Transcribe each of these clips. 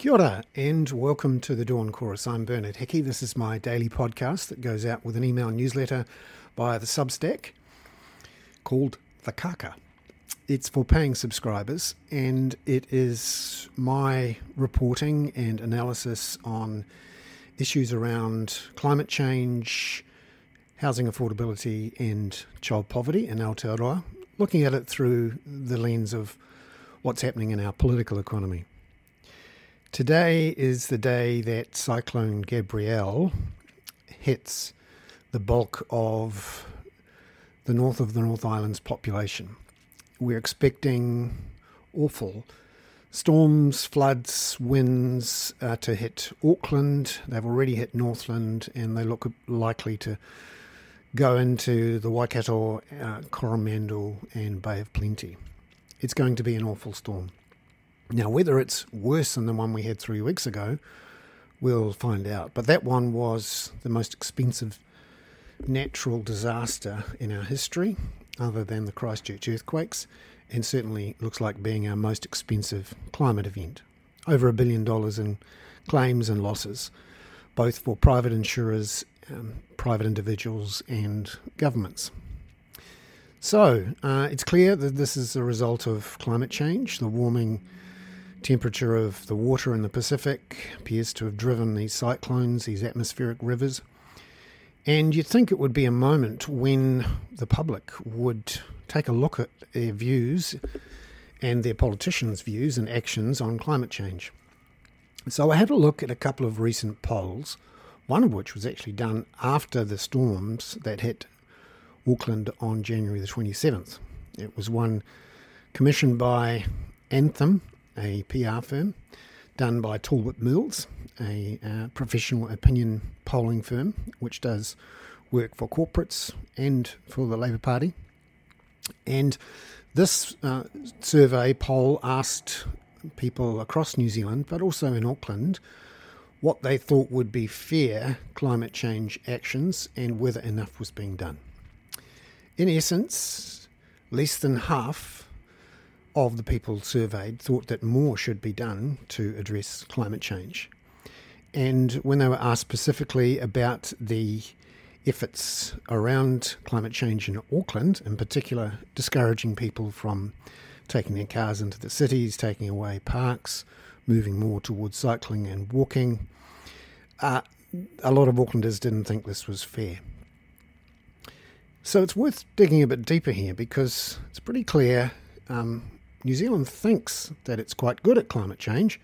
Kia ora, and welcome to the Dawn Chorus. I'm Bernard Hickey. This is my daily podcast that goes out with an email newsletter via the Substack called The Kaka. It's for paying subscribers, and it is my reporting and analysis on issues around climate change, housing affordability, and child poverty in Aotearoa, looking at it through the lens of what's happening in our political economy. Today is the day that Cyclone Gabrielle hits the bulk of the north of the North Island's population. We're expecting awful storms, floods, winds uh, to hit Auckland. They've already hit Northland and they look likely to go into the Waikato, uh, Coromandel, and Bay of Plenty. It's going to be an awful storm. Now, whether it's worse than the one we had three weeks ago, we'll find out. But that one was the most expensive natural disaster in our history, other than the Christchurch earthquakes, and certainly looks like being our most expensive climate event. Over a billion dollars in claims and losses, both for private insurers, um, private individuals, and governments. So, uh, it's clear that this is a result of climate change, the warming temperature of the water in the Pacific appears to have driven these cyclones, these atmospheric rivers. And you'd think it would be a moment when the public would take a look at their views and their politicians' views and actions on climate change. So I had a look at a couple of recent polls, one of which was actually done after the storms that hit Auckland on January the 27th. It was one commissioned by Anthem a PR firm done by Talbot Mills, a uh, professional opinion polling firm which does work for corporates and for the Labour Party. And this uh, survey poll asked people across New Zealand, but also in Auckland, what they thought would be fair climate change actions and whether enough was being done. In essence, less than half of the people surveyed thought that more should be done to address climate change. And when they were asked specifically about the efforts around climate change in Auckland, in particular, discouraging people from taking their cars into the cities, taking away parks, moving more towards cycling and walking, uh, a lot of Aucklanders didn't think this was fair. So it's worth digging a bit deeper here because it's pretty clear um, New Zealand thinks that it's quite good at climate change.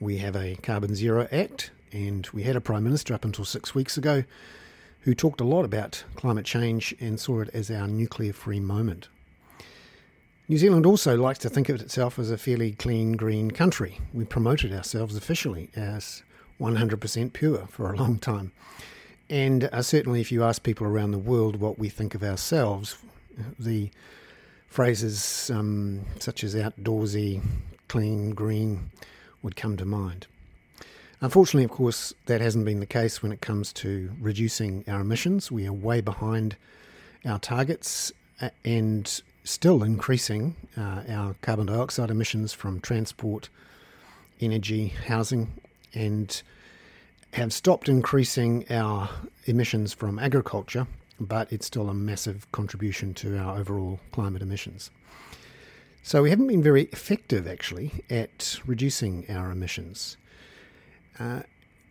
We have a Carbon Zero Act, and we had a Prime Minister up until six weeks ago who talked a lot about climate change and saw it as our nuclear free moment. New Zealand also likes to think of itself as a fairly clean, green country. We promoted ourselves officially as 100% pure for a long time. And uh, certainly, if you ask people around the world what we think of ourselves, the phrases um, such as outdoorsy, clean, green would come to mind. Unfortunately, of course, that hasn't been the case when it comes to reducing our emissions. We are way behind our targets and still increasing uh, our carbon dioxide emissions from transport, energy, housing, and have stopped increasing our emissions from agriculture but it's still a massive contribution to our overall climate emissions. So we haven't been very effective actually at reducing our emissions. Uh,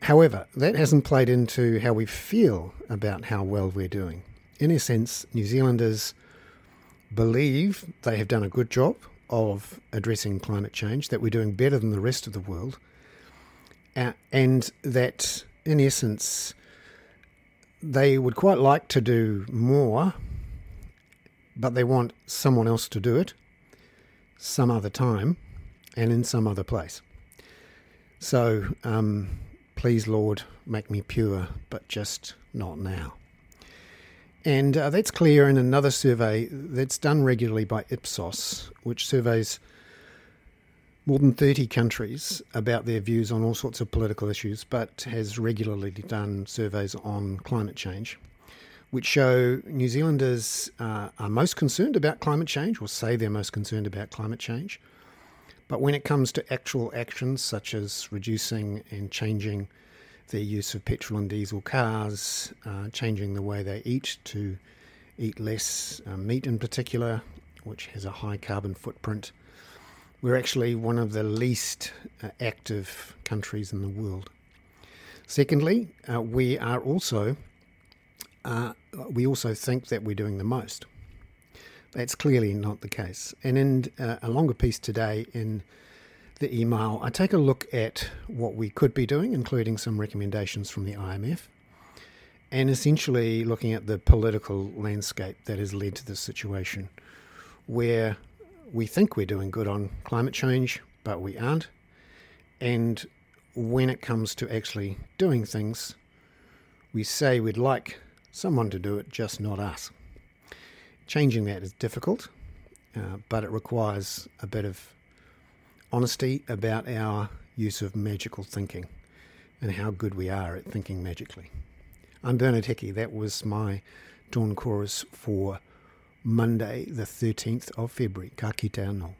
however, that hasn't played into how we feel about how well we're doing. In a sense, New Zealanders believe they have done a good job of addressing climate change, that we're doing better than the rest of the world, uh, and that in essence, they would quite like to do more, but they want someone else to do it some other time and in some other place. So, um, please, Lord, make me pure, but just not now. And uh, that's clear in another survey that's done regularly by Ipsos, which surveys more than 30 countries about their views on all sorts of political issues, but has regularly done surveys on climate change, which show New Zealanders uh, are most concerned about climate change, or say they're most concerned about climate change, But when it comes to actual actions such as reducing and changing their use of petrol and diesel cars, uh, changing the way they eat to eat less uh, meat in particular, which has a high carbon footprint, we're actually one of the least uh, active countries in the world. Secondly, uh, we are also uh, we also think that we're doing the most. That's clearly not the case. And in uh, a longer piece today in the email, I take a look at what we could be doing, including some recommendations from the IMF, and essentially looking at the political landscape that has led to this situation where we think we're doing good on climate change, but we aren't. And when it comes to actually doing things, we say we'd like someone to do it, just not us. Changing that is difficult, uh, but it requires a bit of honesty about our use of magical thinking and how good we are at thinking magically. I'm Bernard Hickey. That was my dawn chorus for Monday, the 13th of February. Ka kite anō.